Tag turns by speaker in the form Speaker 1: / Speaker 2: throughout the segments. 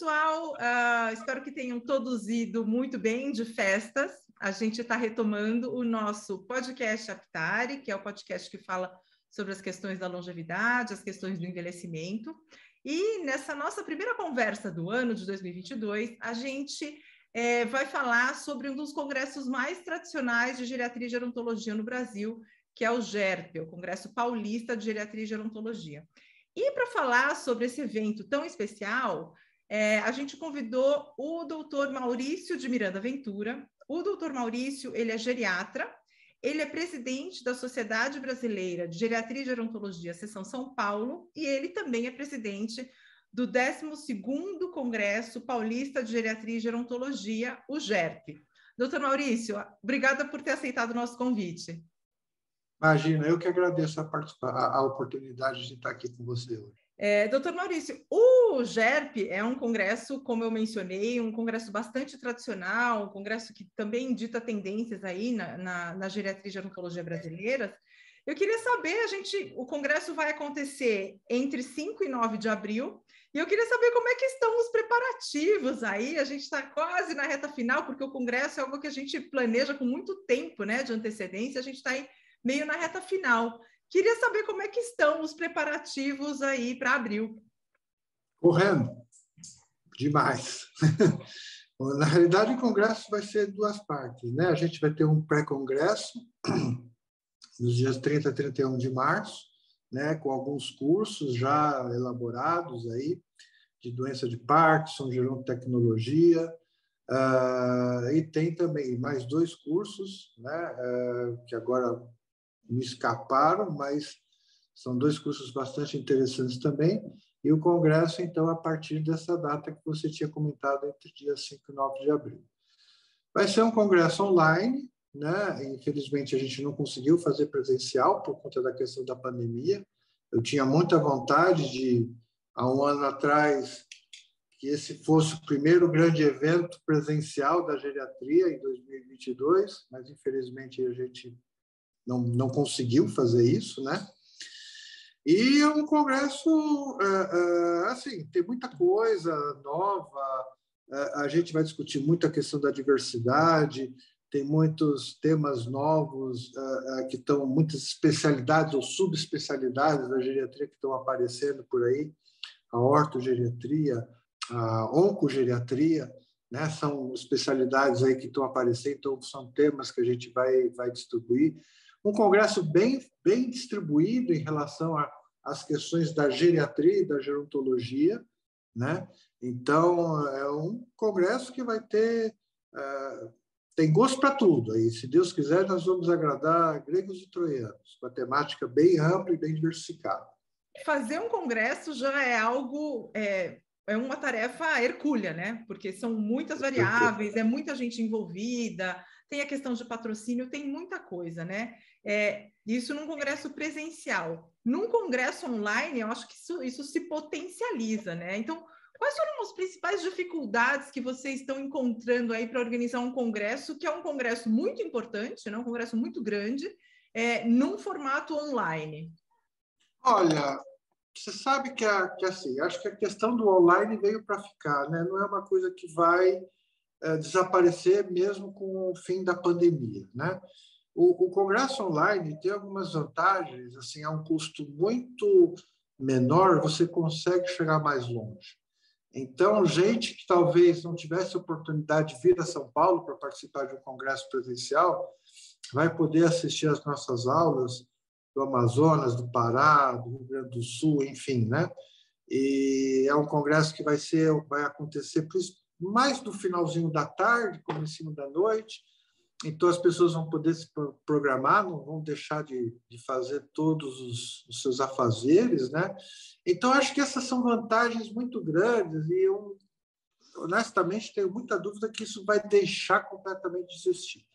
Speaker 1: pessoal. Uh, espero que tenham todos ido muito bem de festas. A gente está retomando o nosso podcast Aptari, que é o podcast que fala sobre as questões da longevidade, as questões do envelhecimento. E nessa nossa primeira conversa do ano de 2022, a gente é, vai falar sobre um dos congressos mais tradicionais de geriatria e gerontologia no Brasil, que é o GERP, o Congresso Paulista de Geriatria e Gerontologia. E para falar sobre esse evento tão especial, é, a gente convidou o doutor Maurício de Miranda Ventura. O doutor Maurício, ele é geriatra, ele é presidente da Sociedade Brasileira de Geriatria e Gerontologia, Seção São Paulo, e ele também é presidente do 12º Congresso Paulista de Geriatria e Gerontologia, o GERP. Doutor Maurício, obrigada por ter aceitado o nosso convite.
Speaker 2: Imagina, eu que agradeço a, a, a oportunidade de estar aqui com você hoje.
Speaker 1: É, doutor Maurício, o GERP é um congresso, como eu mencionei, um congresso bastante tradicional, um congresso que também dita tendências aí na, na, na geriatria e gerontologia brasileiras. Eu queria saber, a gente, o congresso vai acontecer entre 5 e 9 de abril, e eu queria saber como é que estão os preparativos aí. A gente está quase na reta final, porque o congresso é algo que a gente planeja com muito tempo né, de antecedência, a gente está aí meio na reta final. Queria saber como é que estão os preparativos aí para abril.
Speaker 2: Correndo. Demais. Na realidade, o congresso vai ser duas partes. Né? A gente vai ter um pré-congresso nos dias 30 e 31 de março, né, com alguns cursos já elaborados aí de doença de Parkinson, gerontecnologia, uh, e tem também mais dois cursos, né, uh, que agora me escaparam, mas são dois cursos bastante interessantes também. E o congresso, então, a partir dessa data que você tinha comentado, entre dia 5 e 9 de abril. Vai ser um congresso online, né? Infelizmente, a gente não conseguiu fazer presencial por conta da questão da pandemia. Eu tinha muita vontade de, há um ano atrás, que esse fosse o primeiro grande evento presencial da geriatria em 2022, mas infelizmente a gente não, não conseguiu fazer isso, né? E é um congresso, é, é, assim, tem muita coisa nova, é, a gente vai discutir muito a questão da diversidade, tem muitos temas novos que estão, muitas especialidades ou subespecialidades da geriatria que estão aparecendo por aí, a ortogeriatria, a oncogeriatria, né? são especialidades aí que estão aparecendo, então são temas que a gente vai, vai distribuir um congresso bem, bem distribuído em relação às questões da geriatria e da gerontologia, né? Então, é um congresso que vai ter... Uh, tem gosto para tudo. Aí, se Deus quiser, nós vamos agradar gregos e troianos, com a temática bem ampla e bem diversificada.
Speaker 1: Fazer um congresso já é algo... É é uma tarefa hercúlea, né? Porque são muitas variáveis, é muita gente envolvida, tem a questão de patrocínio, tem muita coisa, né? É, isso num congresso presencial. Num congresso online, eu acho que isso, isso se potencializa, né? Então, quais foram as principais dificuldades que vocês estão encontrando aí para organizar um congresso, que é um congresso muito importante, né? um congresso muito grande, é, num formato online?
Speaker 2: Olha, você sabe que, a, que assim, acho que a questão do online veio para ficar, né? Não é uma coisa que vai é, desaparecer mesmo com o fim da pandemia, né? O, o, Congresso Online tem algumas vantagens, assim, a um custo muito menor, você consegue chegar mais longe. Então, gente que talvez não tivesse oportunidade de vir a São Paulo para participar de um congresso presencial, vai poder assistir às nossas aulas do Amazonas, do Pará, do Rio Grande do Sul, enfim, né? E é um congresso que vai ser, vai acontecer mais no finalzinho da tarde, comecinho da noite, então, as pessoas vão poder se programar, não vão deixar de, de fazer todos os, os, seus afazeres, né? Então, acho que essas são vantagens muito grandes e eu, honestamente, tenho muita dúvida que isso vai deixar completamente de existir,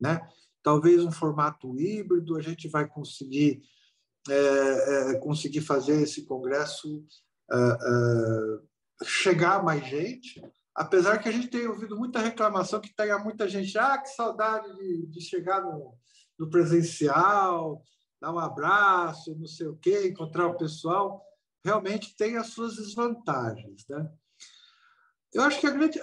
Speaker 2: né? Talvez um formato híbrido, a gente vai conseguir, é, é, conseguir fazer esse congresso é, chegar a mais gente, apesar que a gente tem ouvido muita reclamação que tenha muita gente, ah, que saudade de, de chegar no, no, presencial, dar um abraço, não sei o quê, encontrar o pessoal, realmente tem as suas desvantagens, né? eu acho que a grande,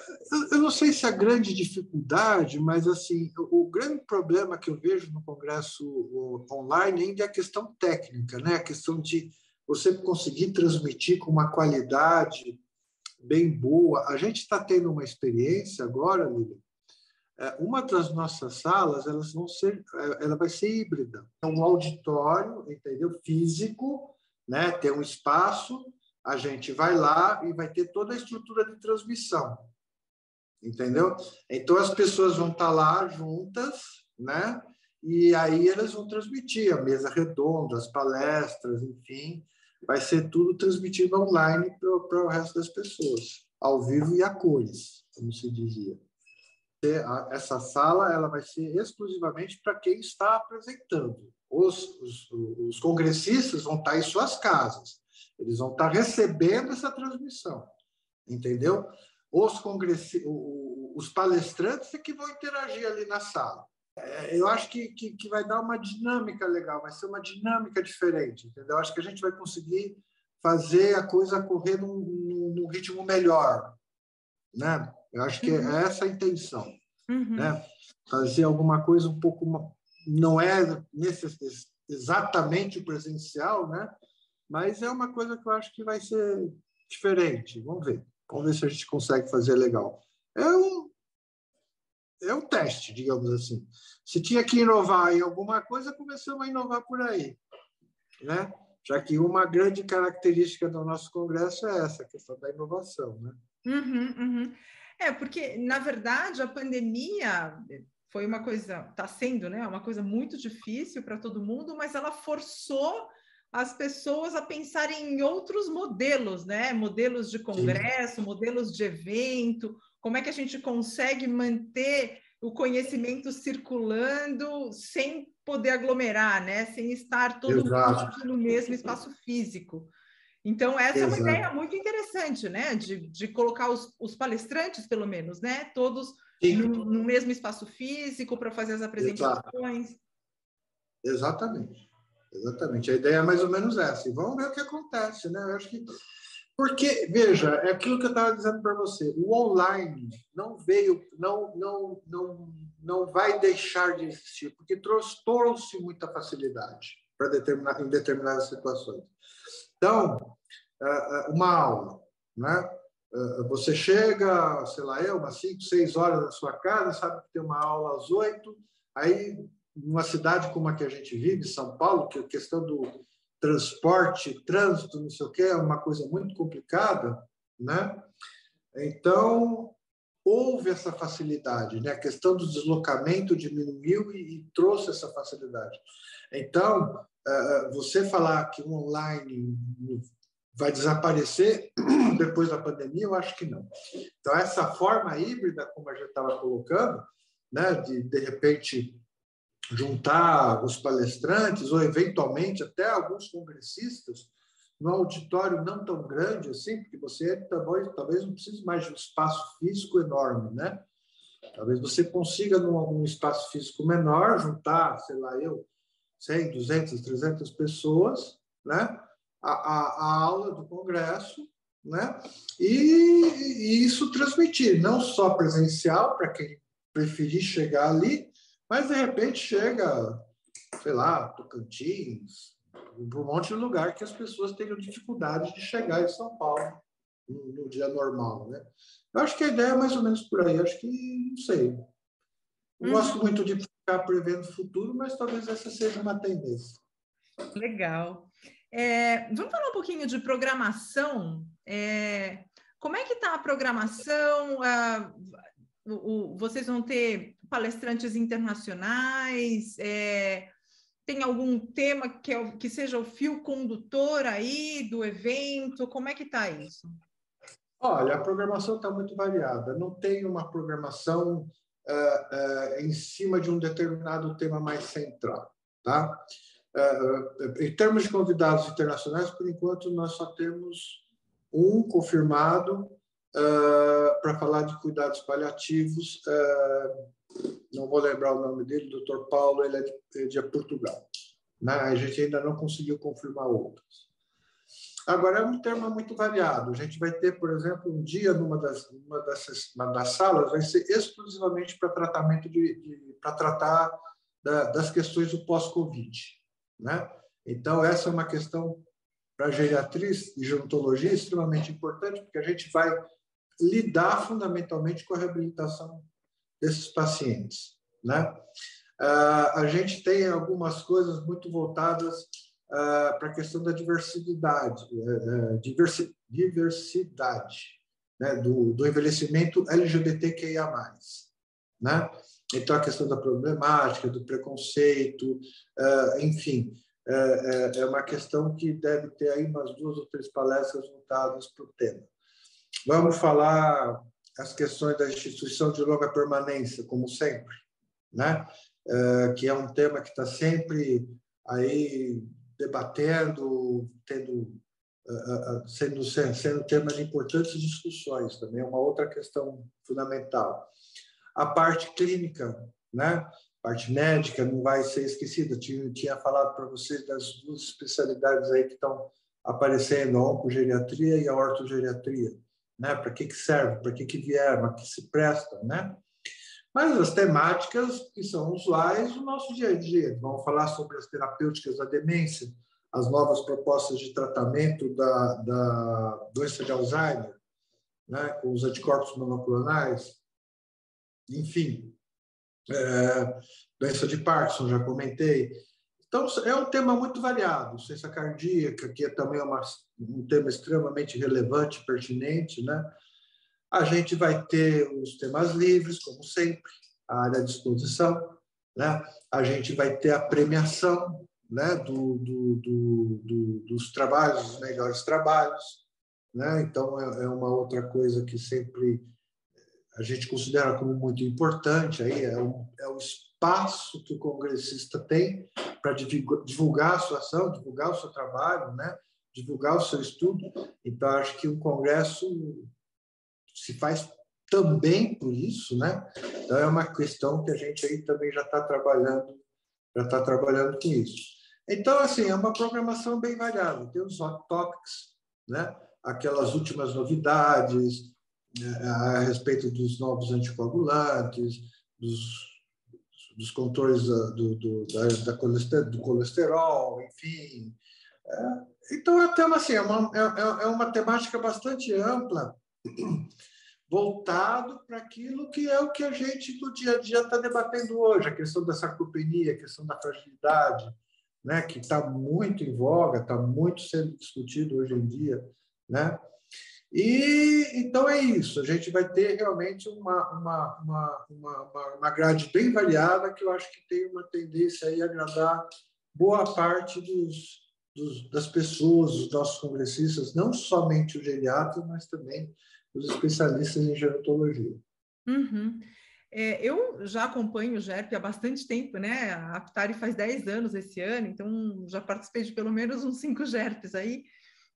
Speaker 2: eu não sei se a grande dificuldade, mas assim, o, grande problema que eu vejo no congresso online ainda é a questão técnica, né? A questão de você conseguir transmitir com uma qualidade bem boa. A gente está tendo uma experiência agora, Lívia, é, uma das nossas salas elas vão ser é, ela vai ser híbrida. É um auditório entendeu? Físico né? Tem um espaço a gente vai lá e vai ter toda a estrutura de transmissão entendeu? Então as pessoas vão estar tá lá juntas né? E aí elas vão transmitir a mesa redonda as palestras enfim vai ser tudo transmitido online para o resto das pessoas ao vivo e a cores como se dizia essa sala ela vai ser exclusivamente para quem está apresentando. Os, os, os, congressistas vão estar em suas casas, eles vão estar recebendo essa transmissão, entendeu? Os, congressi os palestrantes é que vão interagir ali na sala. É, eu acho que, que, que, vai dar uma dinâmica legal, vai ser uma dinâmica diferente, entendeu? Eu acho que a gente vai conseguir fazer a coisa correr num, num, ritmo melhor, né? Eu acho que é uhum. essa a intenção. Uhum. Né? Fazer alguma coisa um pouco. Não é exatamente presencial, né? mas é uma coisa que eu acho que vai ser diferente. Vamos ver. Vamos ver se a gente consegue fazer legal. É um, é um teste, digamos assim. Se tinha que inovar em alguma coisa, começamos a inovar por aí. Né? Já que uma grande característica do nosso congresso é essa, a questão da inovação. Né?
Speaker 1: Uhum, uhum. É, porque, na verdade, a pandemia foi uma coisa, está sendo, né, uma coisa muito difícil para todo mundo, mas ela forçou as pessoas a pensarem em outros modelos, né? Modelos de congresso, Sim. modelos de evento, como é que a gente consegue manter o conhecimento circulando sem poder aglomerar, né? Sem estar todo mundo no mesmo espaço físico. Então, essa Exato. é uma ideia muito interessante, né? De, de colocar os, os palestrantes, pelo menos, né? Todos no, no, mesmo espaço físico para fazer as apresentações.
Speaker 2: Exato. Exatamente. Exatamente. A ideia é mais ou menos essa. E vamos ver o que acontece, né? Eu acho que. Porque, veja, é aquilo que eu estava dizendo para você. O online não veio, não, não, não, não vai deixar de existir, porque trouxe, muita facilidade para determinar, em determinadas situações. Então, uma aula, né? Você chega, sei lá, eu, umas 5, 6 horas na sua casa, sabe que tem uma aula às 8, aí, numa cidade como a que a gente vive, São Paulo, que a questão do transporte, trânsito, não sei o quê, é uma coisa muito complicada, né? Então, houve essa facilidade, né? A questão do deslocamento diminuiu e, e trouxe essa facilidade. Então, uh, você falar que o online vai desaparecer depois da pandemia, eu acho que não. Então, essa forma híbrida, como a gente estava colocando, né, de, de repente, juntar os palestrantes, ou eventualmente até alguns congressistas, num auditório não tão grande assim, porque você talvez, talvez não precise mais de um espaço físico enorme, né? Talvez você consiga, num, num espaço físico menor, juntar, sei lá, eu, 100, 200, 300 pessoas, né? A, a, a aula do congresso, né? E, e, isso transmitir, não só presencial, para quem preferir chegar ali, mas de repente chega, sei lá, Tocantins, para um monte de lugar que as pessoas tenham dificuldade de chegar em São Paulo no, no dia normal, né? Eu acho que a ideia é mais ou menos por aí, acho que, não sei. Eu uhum. gosto muito de ficar prevendo o futuro, mas talvez essa seja uma tendência.
Speaker 1: Legal. É, vamos falar um pouquinho de programação. É, como é que está a programação? Ah, o, vocês vão ter palestrantes internacionais? É, tem algum tema que, é, que seja o fio condutor aí do evento? Como é que está isso?
Speaker 2: Olha, a programação está muito variada. Não tem uma programação uh, uh, em cima de um determinado tema mais central. Tá? Uh, em termos de convidados internacionais, por enquanto, nós só temos um confirmado para falar de cuidados paliativos. não vou lembrar o nome dele, Dr. Paulo, ele é de, é de Portugal. Né? A gente ainda não conseguiu confirmar outros. Agora, é um tema muito variado. A gente vai ter, por exemplo, um dia numa das, uma dessas, uma das salas vai ser exclusivamente para tratamento de, de para tratar da, das questões do pós-Covid, né? Então, essa é uma questão para a geriatria e gerontologia extremamente importante, porque a gente vai lidar fundamentalmente com a reabilitação desses pacientes, né? Uh, a gente tem algumas coisas muito voltadas uh, para a questão da diversidade, uh, diversi diversidade né, do, do envelhecimento LGBTQIA+. Né? Então, a questão da problemática, do preconceito, uh, enfim, é, é uma questão que deve ter aí umas duas ou três palestras voltadas para o tema. Vamos falar as questões da instituição de longa permanência, como sempre, né? É, que é um tema que está sempre aí debatendo, tendo, sendo, sendo tema de importantes discussões também, é uma outra questão fundamental. A parte clínica, né? parte médica não vai ser esquecida. Eu tinha falado para vocês das duas especialidades aí que estão aparecendo, a oncogeriatria e a ortogeriatria. Né? Para que, que serve? Para que, que vieram? A que se presta? Né? Mas as temáticas que são usuais no nosso dia a dia. Vamos falar sobre as terapêuticas da demência, as novas propostas de tratamento da, da doença de Alzheimer, né? com os anticorpos monoclonais, enfim, é, doença de Parkinson, já comentei. Então, é um tema muito variado. Ciência cardíaca, que é também uma, um tema extremamente relevante, pertinente, né? A gente vai ter os temas livres, como sempre, a área de exposição, né? A gente vai ter a premiação, né? Do, do, do, do dos trabalhos, dos melhores trabalhos, né? Então é, é uma outra coisa que sempre a gente considera como muito importante aí é o, é o espaço que o congressista tem para divulgar a sua ação, divulgar o seu trabalho, né? Divulgar o seu estudo. Então, acho que o congresso se faz também por isso, né? Então é uma questão que a gente aí também já está trabalhando, já está trabalhando com isso. Então assim é uma programação bem variada. Tem os hot topics, né? Aquelas últimas novidades né? a respeito dos novos anticoagulantes, dos, dos controles do, do, da, da colesterol, do colesterol, enfim. Então é tema assim, é uma, é, é, é uma temática bastante ampla voltado para aquilo que é o que a gente do dia a dia está debatendo hoje, a questão da sarcopenia, a questão da fragilidade, né, que está muito em voga, está muito sendo discutido hoje em dia, né? E então é isso, a gente vai ter realmente uma, uma, uma, uma, uma grade bem variada que eu acho que tem uma tendência a agradar boa parte dos, dos, das pessoas, dos nossos congressistas, não somente os geriatras, mas também os especialistas em gerontologia.
Speaker 1: Uhum. É, eu já acompanho o GERP há bastante tempo, né? A Aptari faz 10 anos esse ano, então já participei de pelo menos uns cinco GERPs aí.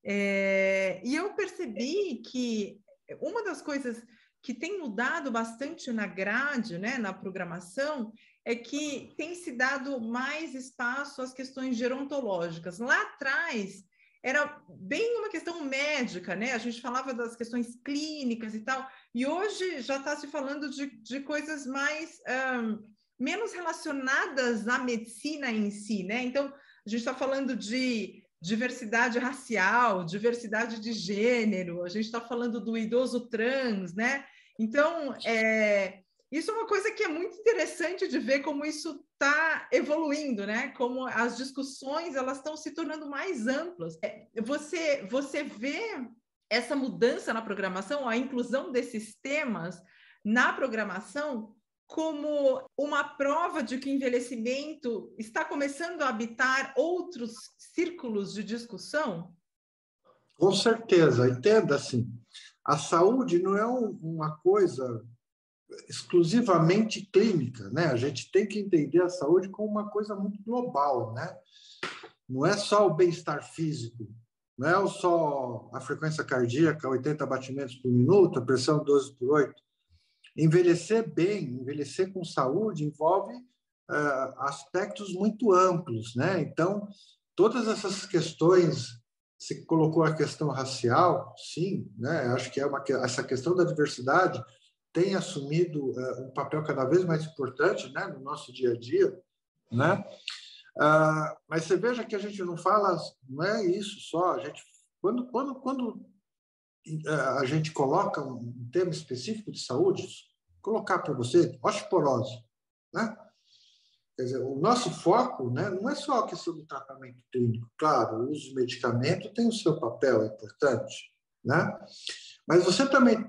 Speaker 1: É, e eu percebi que uma das coisas que tem mudado bastante na grade, né, na programação, é que tem se dado mais espaço às questões gerontológicas. Lá atrás, era bem uma questão médica, né? A gente falava das questões clínicas e tal, e hoje já está se falando de, de coisas mais um, menos relacionadas à medicina em si, né? Então, a gente está falando de diversidade racial, diversidade de gênero, a gente está falando do idoso trans, né? Então, é, isso é uma coisa que é muito interessante de ver como isso está evoluindo, né? Como as discussões elas estão se tornando mais amplas. É, você, você vê essa mudança na programação, a inclusão desses temas na programação como uma prova de que o envelhecimento está começando a habitar outros círculos de discussão?
Speaker 2: Com certeza, entenda assim, a saúde não é uma coisa exclusivamente clínica, né? A gente tem que entender a saúde como uma coisa muito global, né? Não é só o bem-estar físico, não é só a frequência cardíaca, 80 batimentos por minuto, a pressão 12 por 8 Envelhecer bem, envelhecer com saúde envolve uh, aspectos muito amplos, né? Então, todas essas questões Você colocou a questão racial, sim, né? Acho que é uma essa questão da diversidade tem assumido uh, um papel cada vez mais importante, né, no nosso dia a dia, né? Uh, mas você veja que a gente não fala, não é isso só. A gente, quando, quando, quando a gente coloca um tema específico de saúde, colocar para você osteoporose, né? Quer dizer, o nosso foco né, não é só a questão do tratamento clínico. Claro, o uso de medicamento tem o seu papel, é importante. Né? Mas você também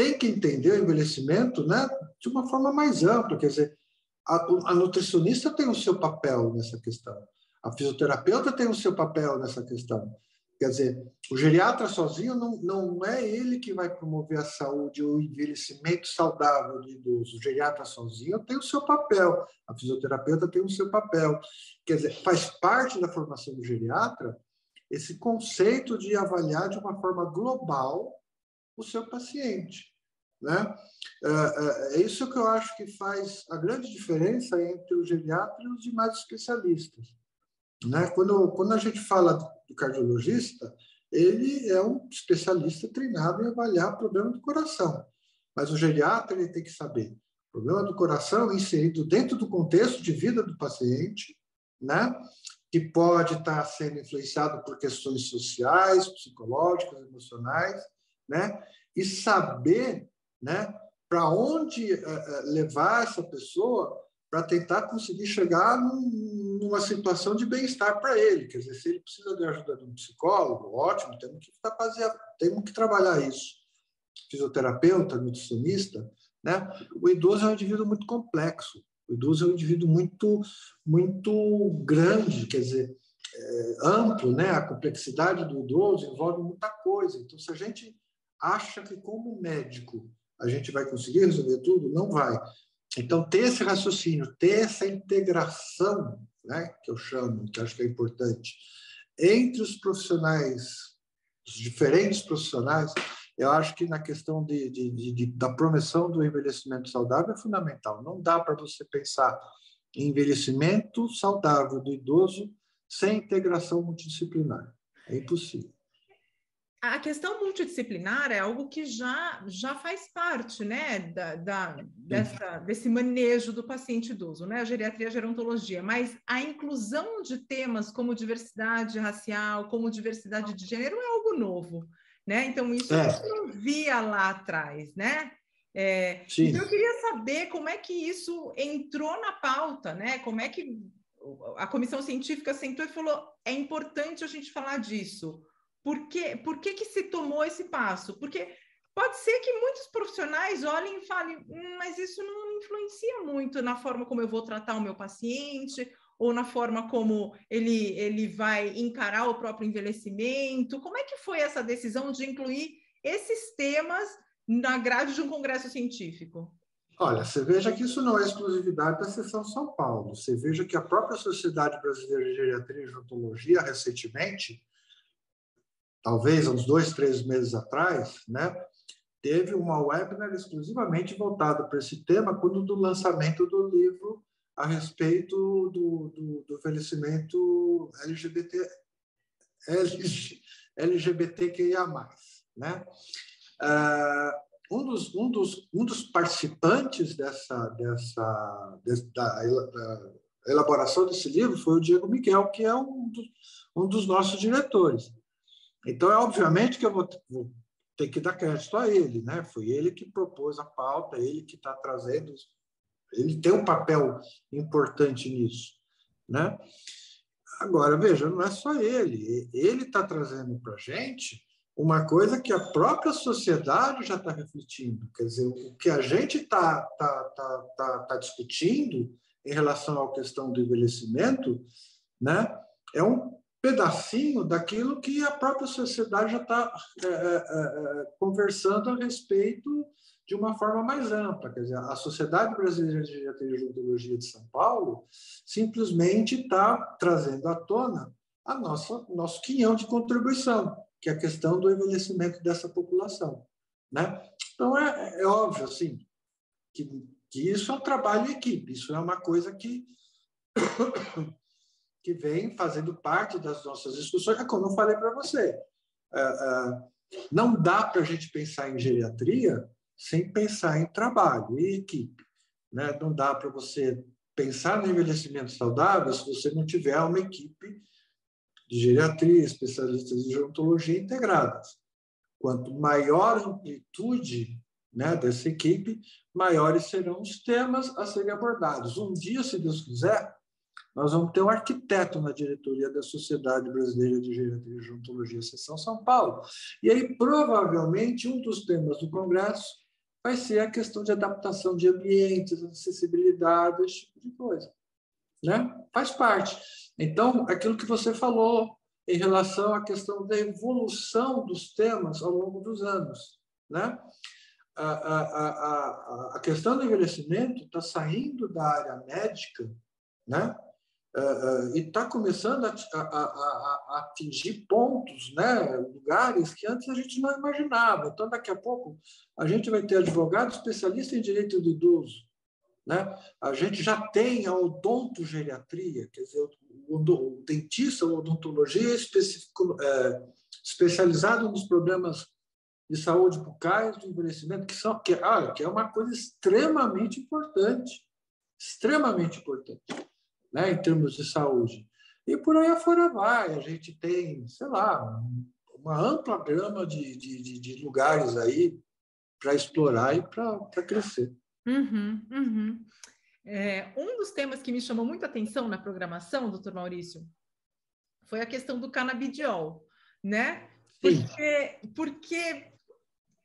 Speaker 2: tem que entender o envelhecimento né, de uma forma mais ampla. Quer dizer, a, a nutricionista tem o seu papel nessa questão. A fisioterapeuta tem o seu papel nessa questão. Quer dizer, o geriatra sozinho não, não é ele que vai promover a saúde ou o envelhecimento saudável do idoso. O geriatra sozinho tem o seu papel, a fisioterapeuta tem o seu papel. Quer dizer, faz parte da formação do geriatra esse conceito de avaliar de uma forma global o seu paciente. Né? É, é, é isso que eu acho que faz a grande diferença entre o geriatra e os demais especialistas. Né? Quando, quando a gente fala do cardiologista, ele é um especialista treinado em avaliar problema do coração. Mas o geriatra ele tem que saber problema do coração inserido dentro do contexto de vida do paciente, né? que pode estar sendo influenciado por questões sociais, psicológicas, emocionais, né? e saber né, para onde uh, levar essa pessoa para tentar conseguir chegar num, numa situação de bem-estar para ele. Quer dizer, se ele precisa de ajuda de um psicólogo, ótimo, temos que, fazer, temos que trabalhar isso. Fisioterapeuta, nutricionista, né? O idoso é um indivíduo muito complexo. O idoso é um indivíduo muito, muito grande, quer dizer, é, amplo, né? A complexidade do idoso envolve muita coisa. Então, se a gente acha que como médico a gente vai conseguir resolver tudo, não vai. Então, ter esse raciocínio, ter essa integração, né, que eu chamo, que acho que é importante, entre os profissionais, os diferentes profissionais, eu acho que na questão de, de, de, da promoção do envelhecimento saudável é fundamental. Não dá para você pensar em envelhecimento saudável do idoso sem integração multidisciplinar. É impossível
Speaker 1: a questão multidisciplinar é algo que já, já faz parte né, da, da, dessa, desse manejo do paciente idoso, né, a geriatria a gerontologia, mas a inclusão de temas como diversidade racial, como diversidade de gênero é algo novo, né? Então, isso é. eu não via lá atrás, né? É, então, eu queria saber como é que isso entrou na pauta, né? Como é que a comissão científica sentou e falou: é importante a gente falar disso por, que, por que, que se tomou esse passo? Porque pode ser que muitos profissionais olhem e falem, hum, mas isso não influencia muito na forma como eu vou tratar o meu paciente ou na forma como ele, ele vai encarar o próprio envelhecimento. Como é que foi essa decisão de incluir esses temas na grade de um congresso científico?
Speaker 2: Olha, você veja que isso não é exclusividade da seção São Paulo. Você veja que a própria Sociedade Brasileira de Geriatria e Gerontologia, recentemente, talvez uns dois, três meses atrás, né, teve uma webinar exclusivamente voltada para esse tema, quando do lançamento do livro a respeito do, do, do envelhecimento LGBT, LGBTQIA+. Né? Uh, um, dos, um, dos, um dos participantes dessa, dessa, dessa da, da elaboração desse livro foi o Diego Miguel, que é um, do, um dos nossos diretores. Então, é obviamente que eu vou, vou ter que dar crédito a ele, né? Foi ele que propôs a pauta, ele que está trazendo, ele tem um papel importante nisso, né? Agora, veja, não é só ele, ele está trazendo para a gente uma coisa que a própria sociedade já está refletindo. Quer dizer, o que a gente está tá, tá, tá, tá discutindo em relação à questão do envelhecimento, né, é um pedacinho daquilo que a própria sociedade já está é, é, é, conversando a respeito de uma forma mais ampla. Quer dizer, a Sociedade Brasileira de Geriatria e de São Paulo simplesmente está trazendo à tona a nossa nosso quinhão de contribuição, que é a questão do envelhecimento dessa população. Né? Então, é, é óbvio assim, que, que isso é um trabalho em equipe, isso é uma coisa que que vem fazendo parte das nossas discussões. É como eu falei para você, é, é, não dá para a gente pensar em geriatria sem pensar em trabalho e equipe. Né? Não dá para você pensar no envelhecimento saudável se você não tiver uma equipe de geriatria, especialistas de gerontologia integradas. Quanto maior a amplitude né, dessa equipe, maiores serão os temas a serem abordados. Um dia, se Deus quiser, nós vamos ter um arquiteto na diretoria da Sociedade Brasileira de Gerontologia, Seção São Paulo. E aí, provavelmente, um dos temas do Congresso vai ser a questão de adaptação de ambientes, acessibilidade, esse tipo de coisa. Né? Faz parte. Então, aquilo que você falou em relação à questão da evolução dos temas ao longo dos anos. Né? A, a, a, a questão do envelhecimento está saindo da área médica né? Uh, e está começando a, a, a, a, atingir pontos, né, lugares que antes a gente não imaginava. Então, daqui a pouco, a gente vai ter advogado especialista em direito do idoso. Né? A gente já tem a odontogeriatria, quer dizer, o, o, o dentista, a odontologia específico, é, especializado nos problemas de saúde bucais, do envelhecimento, que, são, que, que é uma coisa extremamente importante, extremamente importante né, em termos de saúde. E por aí afora vai. A gente tem, sei lá, uma ampla gama de, de, de lugares aí para explorar e para crescer.
Speaker 1: Uhum, uhum. É, um dos temas que me chamou muita atenção na programação, doutor Maurício, foi a questão do canabidiol, né? Porque, porque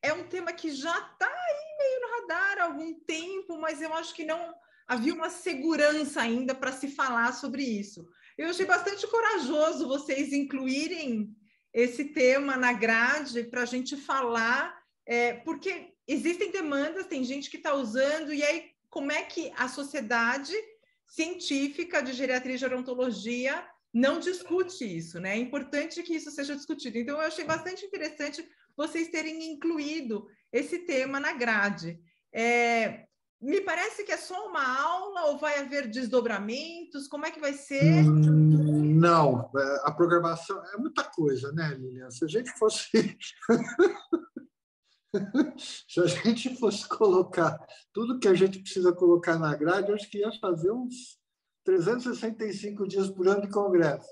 Speaker 1: é um tema que já está aí meio no radar há algum tempo, mas eu acho que não havia uma segurança ainda para se falar sobre isso. Eu achei bastante corajoso vocês incluírem esse tema na grade para a gente falar, é, porque existem demandas, tem gente que está usando, e aí como é que a sociedade científica de geriatria e gerontologia não discute isso, né? É importante que isso seja discutido. Então, eu achei bastante interessante vocês terem incluído esse tema na grade. É, me parece que é só uma aula ou vai haver desdobramentos? Como é que vai ser?
Speaker 2: Hum, não, é, a programação é muita coisa, né, Lilian? Se a gente fosse. Se a gente fosse colocar tudo que a gente precisa colocar na grade, acho que ia fazer uns 365 dias por ano de congresso.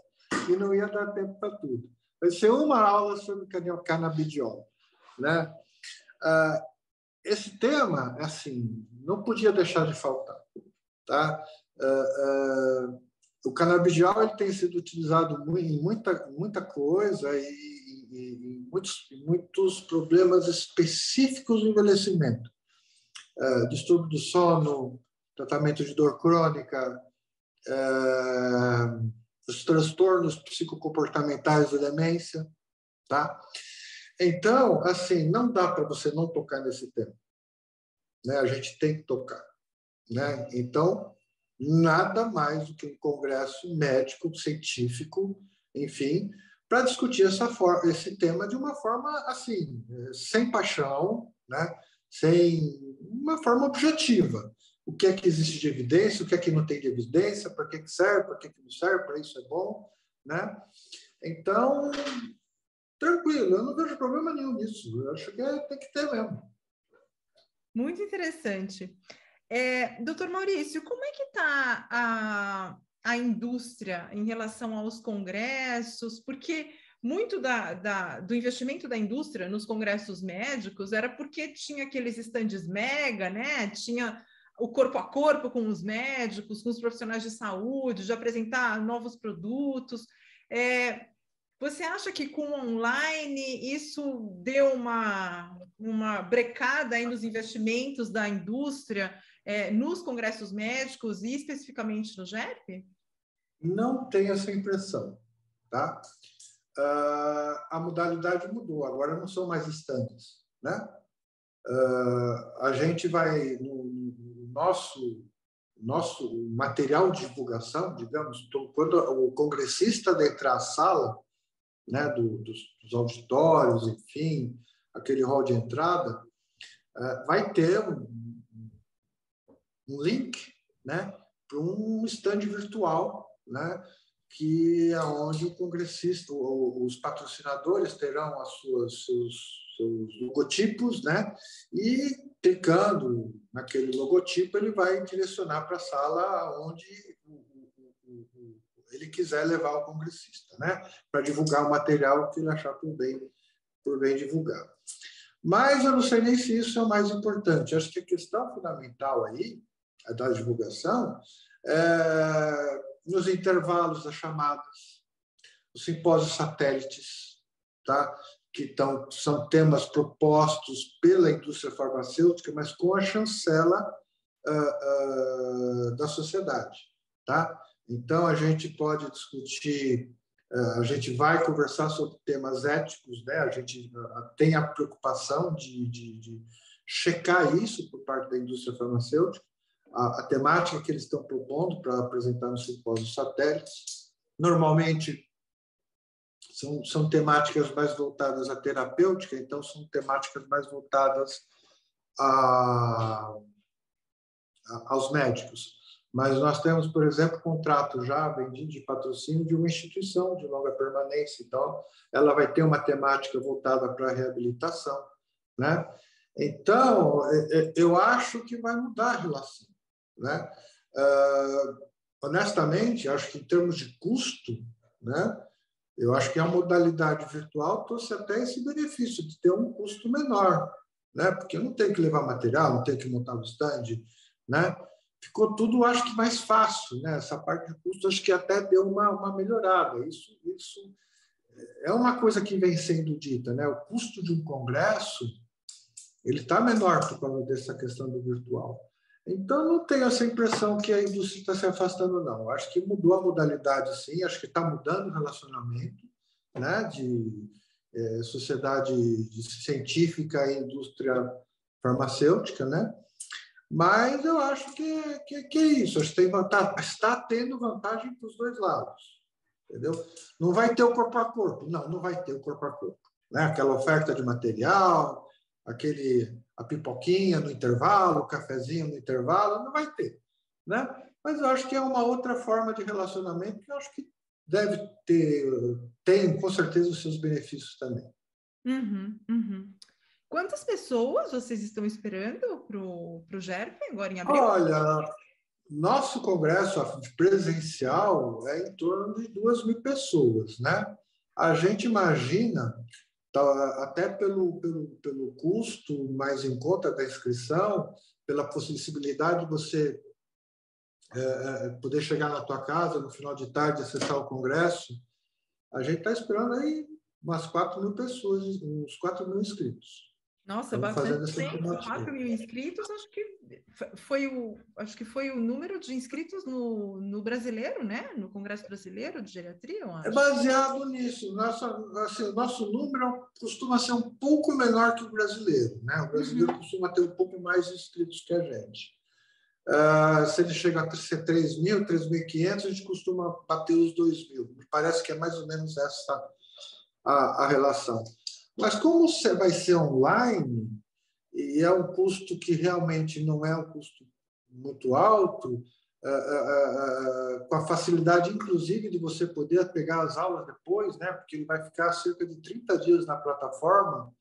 Speaker 2: E não ia dar tempo para tudo. Vai ser uma aula sobre canabidiol. Né? Ah, esse tema, assim, não podia deixar de faltar. Tá? Uh, uh, o canabidiol ele tem sido utilizado em muita, muita coisa e, em muitos, muitos problemas específicos do envelhecimento. Uh, distúrbio do sono, tratamento de dor crônica, os transtornos psicocomportamentais da demência, tá? Então, assim, não dá para você não tocar nesse tema. Né? A gente tem que tocar. Né? Então, nada mais do que um congresso médico, científico, enfim, para discutir essa forma, esse tema de uma forma assim, sem paixão, né? sem uma forma objetiva. O que é que existe de evidência, o que é que não tem de evidência, para que serve, para que não serve, para isso é bom. Né? Então, tranquilo, eu não vejo problema nenhum nisso. Eu acho que é, tem que ter mesmo.
Speaker 1: Muito interessante. É, doutor Maurício, como é que está a, a indústria em relação aos congressos? Porque muito da, da, do investimento da indústria nos congressos médicos era porque tinha aqueles estandes mega, né? Tinha o corpo a corpo com os médicos, com os profissionais de saúde, de apresentar novos produtos. É, você acha que com o online isso deu uma, uma brecada aí nos investimentos da indústria é, nos congressos médicos e especificamente no GERP?
Speaker 2: Não tenho essa impressão, tá? Uh, a modalidade mudou, agora não são mais estandes, né? Uh, a gente vai no, no nosso nosso material de divulgação, digamos, quando o congressista entrar à sala, né, do, dos, dos, auditórios, enfim, aquele hall de entrada, uh, vai ter um, um link né, para um stand virtual, né, que é onde o congressista, os patrocinadores terão as suas, seus, seus logotipos, né? E clicando naquele logotipo, ele vai direcionar para a sala onde ele quiser levar o congressista, né? Para divulgar o material que ele achar por bem, por bem divulgar. Mas eu não sei nem se isso é o mais importante. Acho que a questão fundamental aí, a da divulgação, é nos intervalos das chamadas, os simpósios satélites, tá? que tão, são temas propostos pela indústria farmacêutica, mas com a chancela uh, uh, da sociedade. Tá? Então, a gente pode discutir, uh, a gente vai conversar sobre temas éticos, né? a gente tem a preocupação de, de, de checar isso por parte da indústria farmacêutica, a, a temática que eles estão propondo para apresentar no simpósio satélites. Normalmente, são, são temáticas mais voltadas à terapêutica, então são temáticas mais voltadas a, a, aos médicos. Mas nós temos, por exemplo, contrato já vendido de patrocínio de uma instituição de longa permanência. Então, ela vai ter uma temática voltada para a reabilitação. Né? Então, é, é, eu acho que vai mudar a relação. Né? Uh, honestamente, acho que em termos de custo, né, eu acho que a modalidade virtual trouxe até esse benefício de ter um custo menor, né? Porque eu não tenho que levar material, não tenho que montar o stand, né? Ficou tudo, acho que mais fácil, né? Essa parte de custo acho que até deu uma, uma melhorada. Isso, isso é uma coisa que vem sendo dita, né? O custo de um congresso ele está menor por causa dessa questão do virtual. Então, não tenho essa impressão que a indústria está se afastando, não. Acho que mudou a modalidade, sim. Acho que está mudando o relacionamento né, de é, sociedade científica e indústria farmacêutica, né? Mas eu acho que, que, que é isso. Acho que tem vantagem, está tendo vantagem para os dois lados, entendeu? Não vai ter o corpo a corpo. Não, não vai ter o corpo a corpo. Né? Aquela oferta de material, aquele a pipoquinha no intervalo, o cafezinho no intervalo, não vai ter, né? Mas eu acho que é uma outra forma de relacionamento que eu acho que deve ter, tem com certeza os seus benefícios também.
Speaker 1: Uhum, uhum. Quantas pessoas vocês estão esperando para o GERP agora em abril?
Speaker 2: Olha, nosso congresso presencial é em torno de duas mil pessoas, né? A gente imagina Tá, até pelo, pelo, pelo custo mais em conta da inscrição, pela possibilidade de você é, é, poder chegar na tua casa no final de tarde acessar o congresso, a gente está esperando aí umas 4 mil pessoas, uns 4 mil inscritos.
Speaker 1: Nossa, bastante gente, 4 mil inscritos, acho que foi o, acho que foi o número de inscritos no, no brasileiro, né? No Congresso Brasileiro de Geriatria,
Speaker 2: É baseado nisso. Nossa, assim, nosso número costuma ser um pouco menor que o brasileiro, né? O brasileiro uhum. costuma ter um pouco mais inscritos que a gente. Uh, se ele chega a ser 3 mil, 3.500, a gente costuma bater os 2 mil. Parece que é mais ou menos essa a, a relação. Mas como você vai ser online, e é um custo que realmente não é um custo muito alto, é, é, é, com a facilidade, inclusive, de você poder pegar as aulas depois, né? porque ele vai ficar cerca de 30 dias na plataforma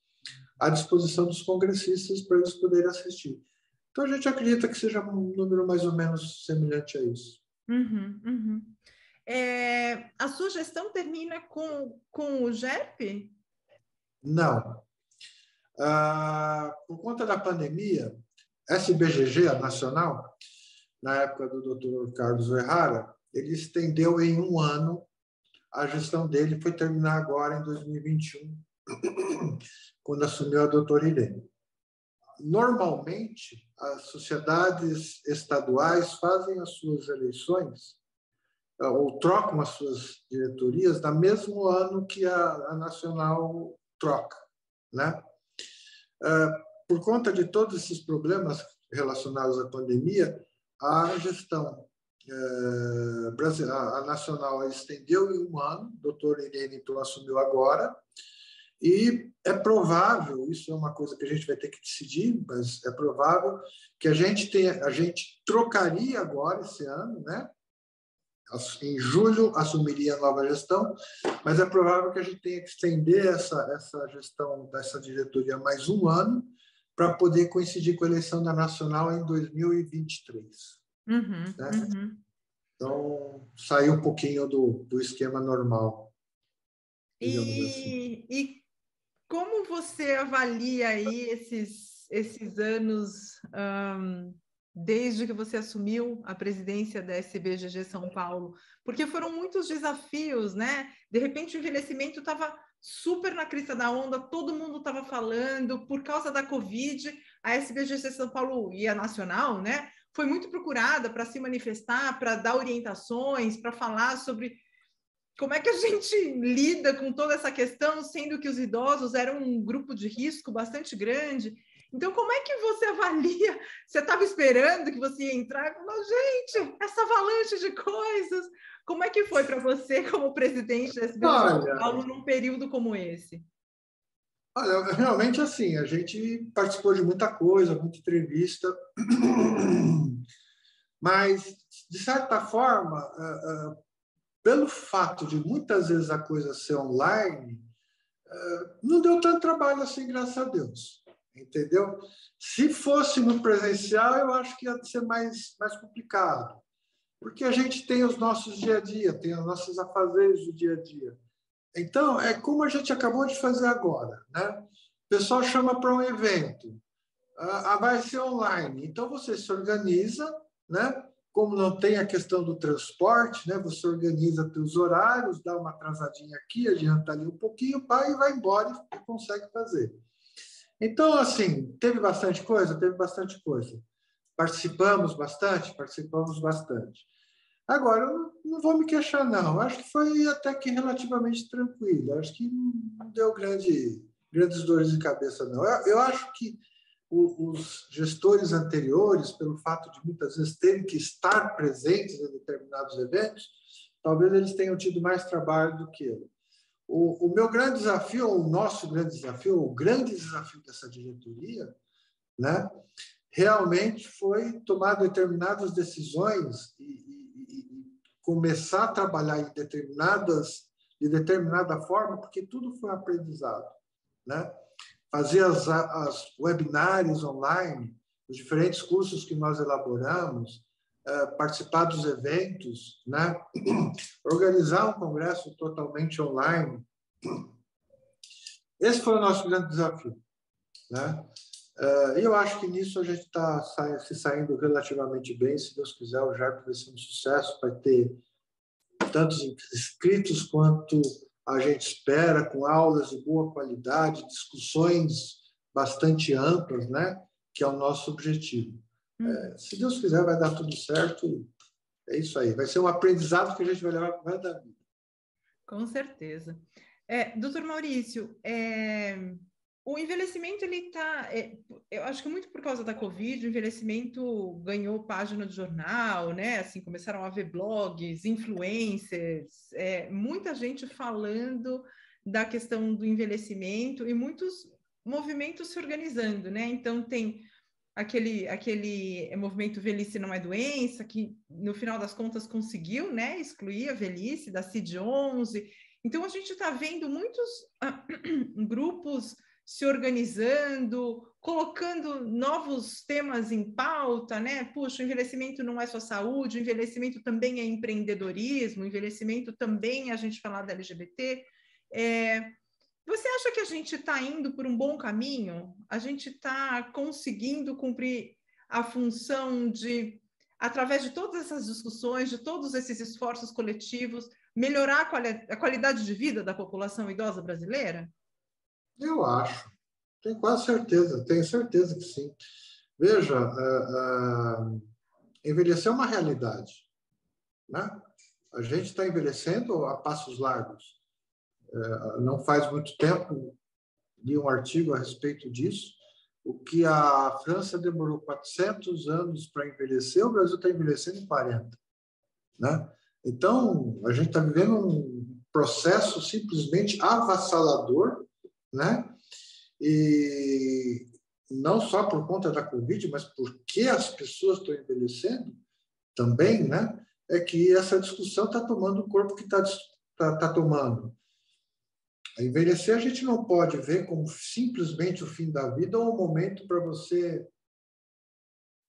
Speaker 2: à disposição dos congressistas para eles poderem assistir. Então, a gente acredita que seja um número mais ou menos semelhante a isso.
Speaker 1: Uhum, uhum. É, a sua gestão termina com, com o GERP?
Speaker 2: Não. Ah, por conta da pandemia, SBGG, a nacional, na época do Dr. Carlos Errara, ele estendeu em um ano a gestão dele, foi terminar agora em 2021, quando assumiu a doutora Irene. Normalmente, as sociedades estaduais fazem as suas eleições ah, ou trocam as suas diretorias no mesmo ano que a, a nacional troca, né? Ah, por conta de todos esses problemas relacionados à pandemia, a gestão eh, a nacional estendeu em um ano, o doutor Irene então assumiu agora, e é provável, isso é uma coisa que a gente vai ter que decidir, mas é provável que a gente tenha, a gente trocaria agora esse ano, né? Em julho assumiria a nova gestão, mas é provável que a gente tenha que estender essa, essa gestão dessa diretoria mais um ano para poder coincidir com a eleição da Nacional em 2023. Uhum, né? uhum. Então, sair um pouquinho do, do esquema normal.
Speaker 1: E, assim. e como você avalia aí esses, esses anos um, desde que você assumiu a presidência da SBGG São Paulo? Porque foram muitos desafios, né? De repente o envelhecimento estava super na crista da onda, todo mundo estava falando, por causa da Covid, a SBGC São Paulo e a Nacional, né? Foi muito procurada para se manifestar, para dar orientações, para falar sobre como é que a gente lida com toda essa questão, sendo que os idosos eram um grupo de risco bastante grande. Então, como é que você avalia? Você estava esperando que você ia entrar? Não, gente, essa avalanche de coisas. Como é que foi para você, como presidente da São Paulo, num período como esse?
Speaker 2: Olha, realmente assim, a gente participou de muita coisa, muita entrevista, mas, de certa forma, pelo fato de muitas vezes a coisa ser online, não deu tanto trabalho assim, graças a Deus, entendeu? Se fosse no presencial, eu acho que ia ser mais, mais complicado porque a gente tem os nossos dia a dia, tem os nossos afazeres do dia a dia. Então, é como a gente acabou de fazer agora, né? O pessoal chama para um evento, ah, vai ser online, então você se organiza, né? Como não tem a questão do transporte, né? Você organiza seus horários, dá uma atrasadinha aqui, adianta ali um pouquinho, pai e vai embora e consegue fazer. Então, assim, teve bastante coisa, teve bastante coisa. Participamos bastante, participamos bastante. Agora, eu não vou me queixar, não. Acho que foi até que relativamente tranquilo. Acho que não deu grande, grandes dores de cabeça, não. Eu, eu acho que o, os gestores anteriores, pelo fato de muitas vezes terem que estar presentes em determinados eventos, talvez eles tenham tido mais trabalho do que eu. O, o meu grande desafio, o nosso grande desafio, o grande desafio dessa diretoria, né, realmente foi tomar determinadas decisões e, começar a trabalhar em determinadas de determinada forma, porque tudo foi aprendizado, né? Fazer as, as webinários online, os diferentes cursos que nós elaboramos, participar dos eventos, né? Organizar um congresso totalmente online. Esse foi o nosso grande desafio, né? Uh, eu acho que nisso a gente está se saindo relativamente bem. Se Deus quiser, o JARP vai ser um sucesso, vai ter tantos inscritos quanto a gente espera, com aulas de boa qualidade, discussões bastante amplas, né? que é o nosso objetivo. Hum. É, se Deus quiser, vai dar tudo certo. É isso aí. Vai ser um aprendizado que a gente vai levar para da vida.
Speaker 1: Com certeza. É, doutor Maurício, é, o envelhecimento, ele está. É, eu acho que muito por causa da Covid, o envelhecimento ganhou página de jornal, né? Assim, começaram a ver blogs, influencers, é, muita gente falando da questão do envelhecimento e muitos movimentos se organizando, né? Então, tem aquele, aquele movimento Velhice Não é Doença, que no final das contas conseguiu né, excluir a velhice da CID-11. Então, a gente está vendo muitos ah, grupos se organizando, colocando novos temas em pauta, né? Puxa, o envelhecimento não é só saúde, o envelhecimento também é empreendedorismo, o envelhecimento também é a gente falar da LGBT. É, você acha que a gente está indo por um bom caminho? A gente está conseguindo cumprir a função de, através de todas essas discussões, de todos esses esforços coletivos, melhorar a, quali a qualidade de vida da população idosa brasileira?
Speaker 2: Eu acho. Tenho quase certeza, tenho certeza que sim. Veja, uh, uh, envelhecer é uma realidade. Né? A gente está envelhecendo a passos largos. Uh, não faz muito tempo li um artigo a respeito disso. O que a França demorou 400 anos para envelhecer, o Brasil está envelhecendo em 40. Né? Então, a gente está vivendo um processo simplesmente avassalador né? E não só por conta da Covid, mas porque as pessoas estão envelhecendo também, né? é que essa discussão está tomando o corpo que está tá, tá tomando. Envelhecer a gente não pode ver como simplesmente o fim da vida ou um momento para você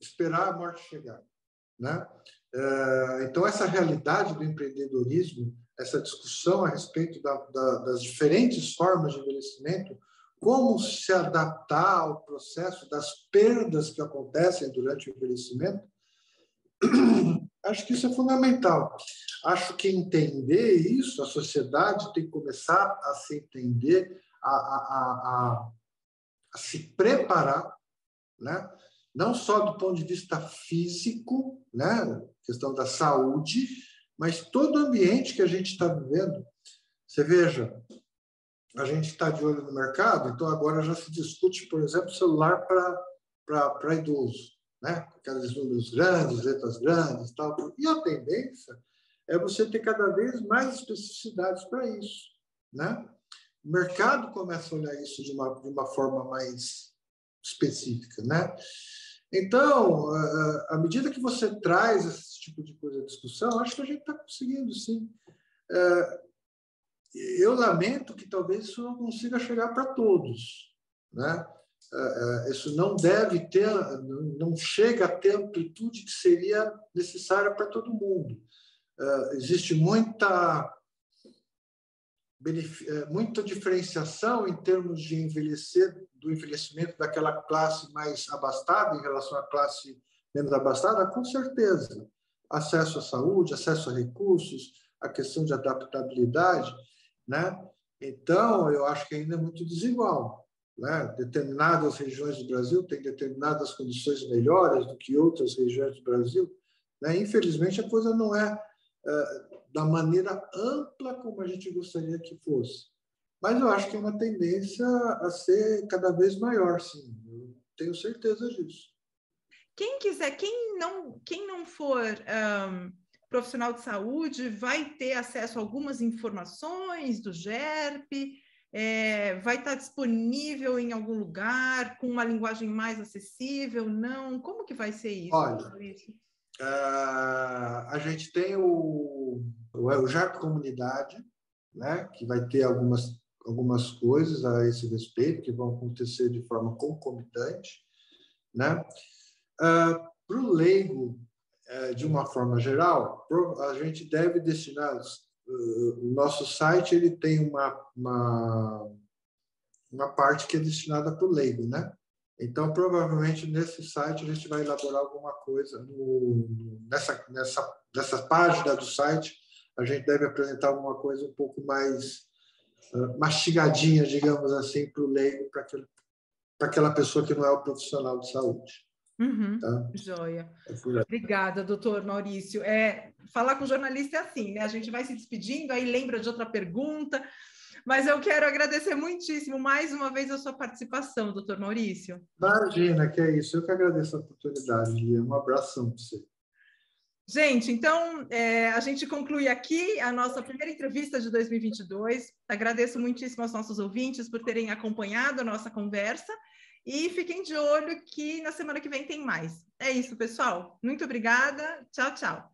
Speaker 2: esperar a morte chegar. Né? É, então, essa realidade do empreendedorismo, essa discussão a respeito da, da, das diferentes formas de envelhecimento, como se adaptar ao processo das perdas que acontecem durante o envelhecimento, acho que isso é fundamental. Acho que entender isso, a sociedade tem que começar a se entender, a, a, a, a se preparar, né? não só do ponto de vista físico, né? questão da saúde, mas todo o ambiente que a gente está vivendo. Você veja, a gente está de olho no mercado, então agora já se discute, por exemplo, celular para idoso, né? aqueles números grandes, letras grandes tal. E a tendência é você ter cada vez mais especificidades para isso. Né? O mercado começa a olhar isso de uma, de uma forma mais específica. Né? Então, à medida que você traz esse tipo de coisa à discussão, acho que a gente está conseguindo, sim. É, eu lamento que talvez isso não consiga chegar para todos. Né? É, é, isso não deve ter, não chega a ter a amplitude que seria necessária para todo mundo. Existe muita é, muita diferenciação em termos de envelhecer, do envelhecimento daquela classe mais abastada em relação à classe menos abastada? Com certeza. Acesso à saúde, acesso a recursos, a questão de adaptabilidade, né? Então, eu acho que ainda é muito desigual. Né? Determinadas regiões do Brasil têm determinadas condições melhores do que outras regiões do Brasil. Né? Infelizmente, a coisa não é da maneira ampla como a gente gostaria que fosse. Mas eu acho que é uma tendência a ser cada vez maior, sim. Eu tenho certeza disso.
Speaker 1: Quem quiser, quem não, quem não for um, profissional de saúde, vai ter acesso a algumas informações do GERP, é, vai estar disponível em algum lugar, com uma linguagem mais acessível? Não? Como que vai ser isso?
Speaker 2: Olha, uh, a gente tem o o JAP Comunidade, né, que vai ter algumas, algumas coisas a esse respeito que vão acontecer de forma concomitante. Né? Ah, Para o leigo, uh, de uma forma geral, a gente deve destinar. O nosso site ele tem uma, uma, uma parte que é destinada para o leigo, né? Então, provavelmente, nesse site, a gente vai elaborar alguma coisa no, nessa, nessa, nessa página do site a gente deve apresentar alguma coisa um pouco mais uh, mastigadinha, digamos assim, para o leigo, para aquela pessoa que não é o profissional de saúde.
Speaker 1: Uhum, tá? Joia. É Obrigada, doutor Maurício. É, falar com jornalista é assim, né? A gente vai se despedindo, aí lembra de outra pergunta, mas eu quero agradecer muitíssimo mais uma vez a sua participação, doutor Maurício.
Speaker 2: Imagina, que é isso. Eu que agradeço a oportunidade, Lia. Um abração para você.
Speaker 1: Gente, então é, a gente conclui aqui a nossa primeira entrevista de 2022. Agradeço muitíssimo aos nossos ouvintes por terem acompanhado a nossa conversa e fiquem de olho que na semana que vem tem mais. É isso, pessoal. Muito obrigada. Tchau, tchau.